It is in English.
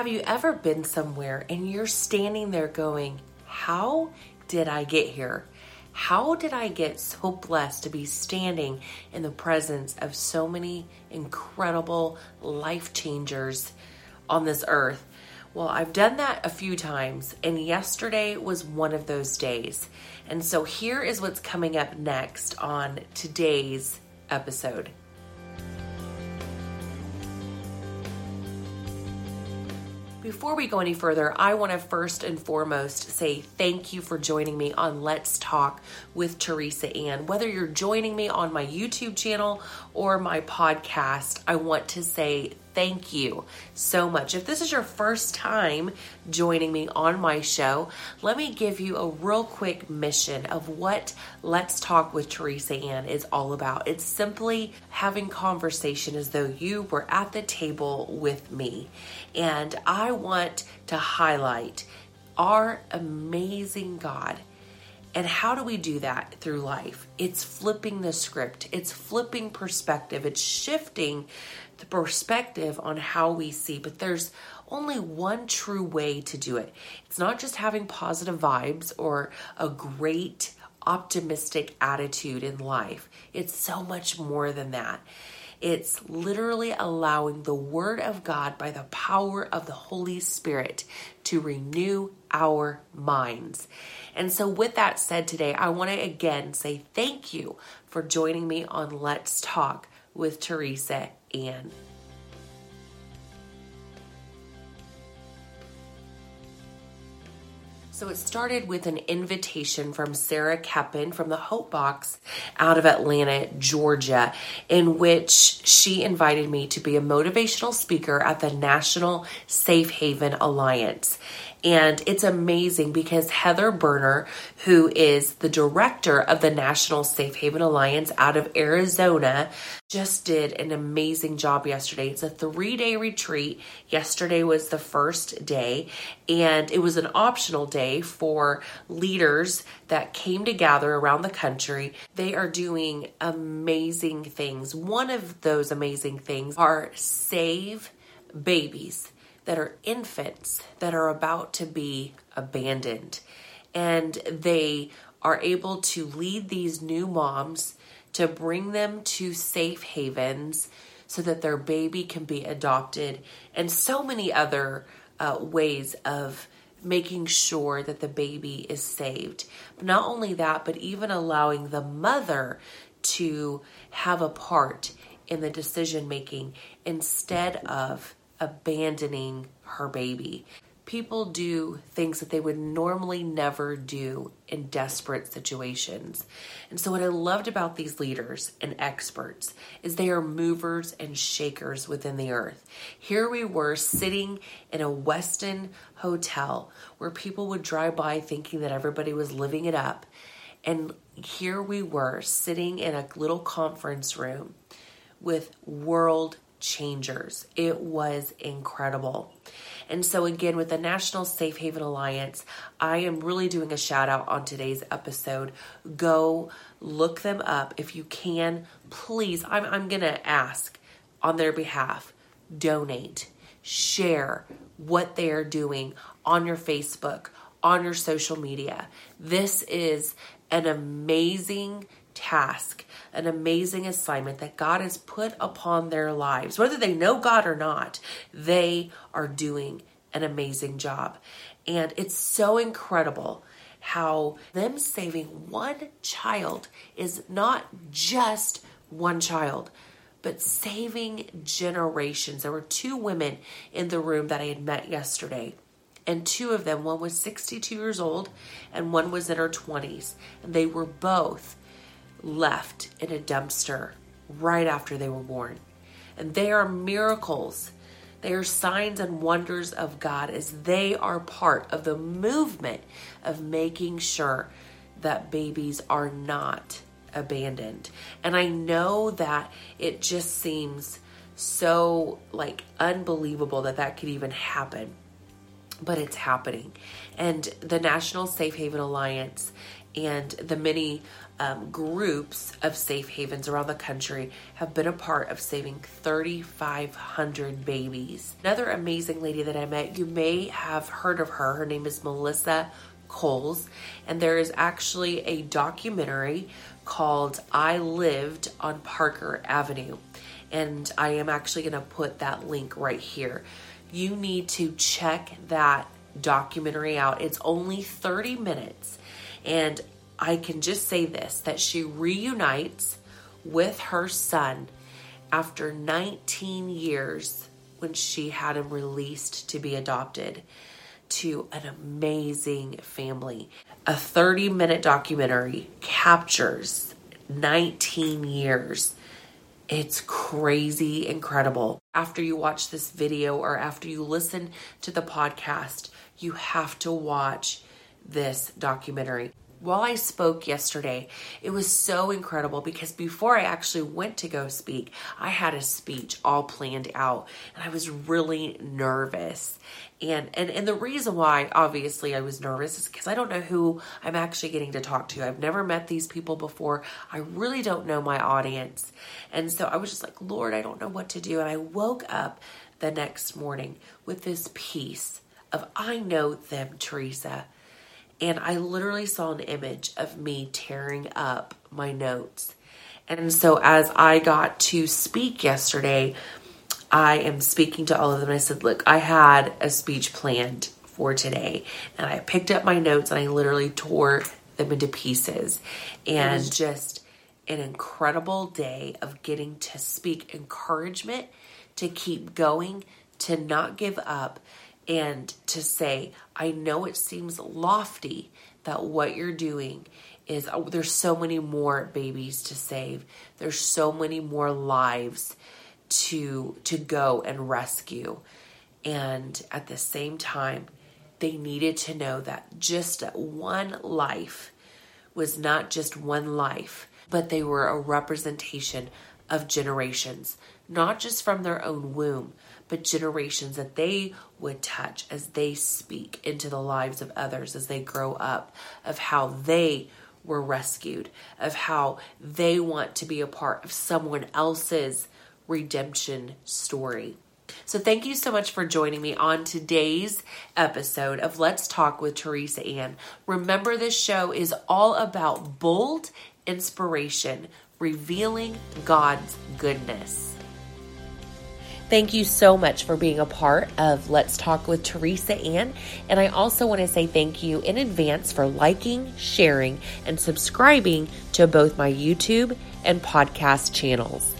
Have you ever been somewhere and you're standing there going, How did I get here? How did I get so blessed to be standing in the presence of so many incredible life changers on this earth? Well, I've done that a few times, and yesterday was one of those days. And so here is what's coming up next on today's episode. Before we go any further, I want to first and foremost say thank you for joining me on Let's Talk with Teresa Ann. Whether you're joining me on my YouTube channel or my podcast, I want to say thank you so much. If this is your first time joining me on my show, let me give you a real quick mission of what Let's Talk with Teresa Ann is all about. It's simply having conversation as though you were at the table with me. And I want to highlight our amazing God. And how do we do that through life? It's flipping the script, it's flipping perspective, it's shifting the perspective on how we see, but there's only one true way to do it. It's not just having positive vibes or a great optimistic attitude in life, it's so much more than that. It's literally allowing the Word of God by the power of the Holy Spirit to renew our minds. And so, with that said, today, I want to again say thank you for joining me on Let's Talk with Teresa Ann. So it started with an invitation from Sarah Keppen from the Hope Box out of Atlanta, Georgia, in which she invited me to be a motivational speaker at the National Safe Haven Alliance. And it's amazing because Heather Burner, who is the director of the National Safe Haven Alliance out of Arizona, just did an amazing job yesterday. It's a three day retreat. Yesterday was the first day, and it was an optional day for leaders that came to gather around the country. They are doing amazing things. One of those amazing things are save babies that are infants that are about to be abandoned. And they are able to lead these new moms to bring them to safe havens so that their baby can be adopted, and so many other uh, ways of making sure that the baby is saved. But not only that, but even allowing the mother to have a part in the decision making instead of abandoning her baby. People do things that they would normally never do in desperate situations. And so, what I loved about these leaders and experts is they are movers and shakers within the earth. Here we were sitting in a Westin hotel where people would drive by thinking that everybody was living it up. And here we were sitting in a little conference room with world changers. It was incredible. And so, again, with the National Safe Haven Alliance, I am really doing a shout out on today's episode. Go look them up if you can. Please, I'm, I'm going to ask on their behalf donate, share what they are doing on your Facebook, on your social media. This is an amazing task, an amazing assignment that God has put upon their lives. Whether they know God or not, they are doing an amazing job. And it's so incredible how them saving one child is not just one child, but saving generations. There were two women in the room that I had met yesterday. And two of them, one was 62 years old and one was in her 20s. And they were both left in a dumpster right after they were born. And they are miracles. They are signs and wonders of God as they are part of the movement of making sure that babies are not abandoned. And I know that it just seems so like unbelievable that that could even happen but it's happening. And the National Safe Haven Alliance and the many um, groups of safe havens around the country have been a part of saving 3,500 babies. Another amazing lady that I met, you may have heard of her. Her name is Melissa Coles, and there is actually a documentary called I Lived on Parker Avenue. And I am actually going to put that link right here. You need to check that documentary out. It's only 30 minutes. And I can just say this that she reunites with her son after 19 years when she had him released to be adopted to an amazing family. A 30 minute documentary captures 19 years. It's crazy incredible. After you watch this video or after you listen to the podcast, you have to watch this documentary while I spoke yesterday, it was so incredible because before I actually went to go speak, I had a speech all planned out and I was really nervous. And and and the reason why obviously I was nervous is because I don't know who I'm actually getting to talk to. I've never met these people before. I really don't know my audience. And so I was just like, "Lord, I don't know what to do." And I woke up the next morning with this peace of I know them, Teresa and I literally saw an image of me tearing up my notes. And so as I got to speak yesterday, I am speaking to all of them. I said, Look, I had a speech planned for today, and I picked up my notes and I literally tore them into pieces. And just an incredible day of getting to speak encouragement to keep going, to not give up, and to say, I know it seems lofty that what you're doing is oh, there's so many more babies to save. There's so many more lives to to go and rescue. And at the same time, they needed to know that just one life was not just one life, but they were a representation of generations, not just from their own womb, but generations that they would touch as they speak into the lives of others as they grow up, of how they were rescued, of how they want to be a part of someone else's redemption story. So, thank you so much for joining me on today's episode of Let's Talk with Teresa Ann. Remember, this show is all about bold inspiration, revealing God's goodness. Thank you so much for being a part of Let's Talk with Teresa Ann. And I also want to say thank you in advance for liking, sharing, and subscribing to both my YouTube and podcast channels.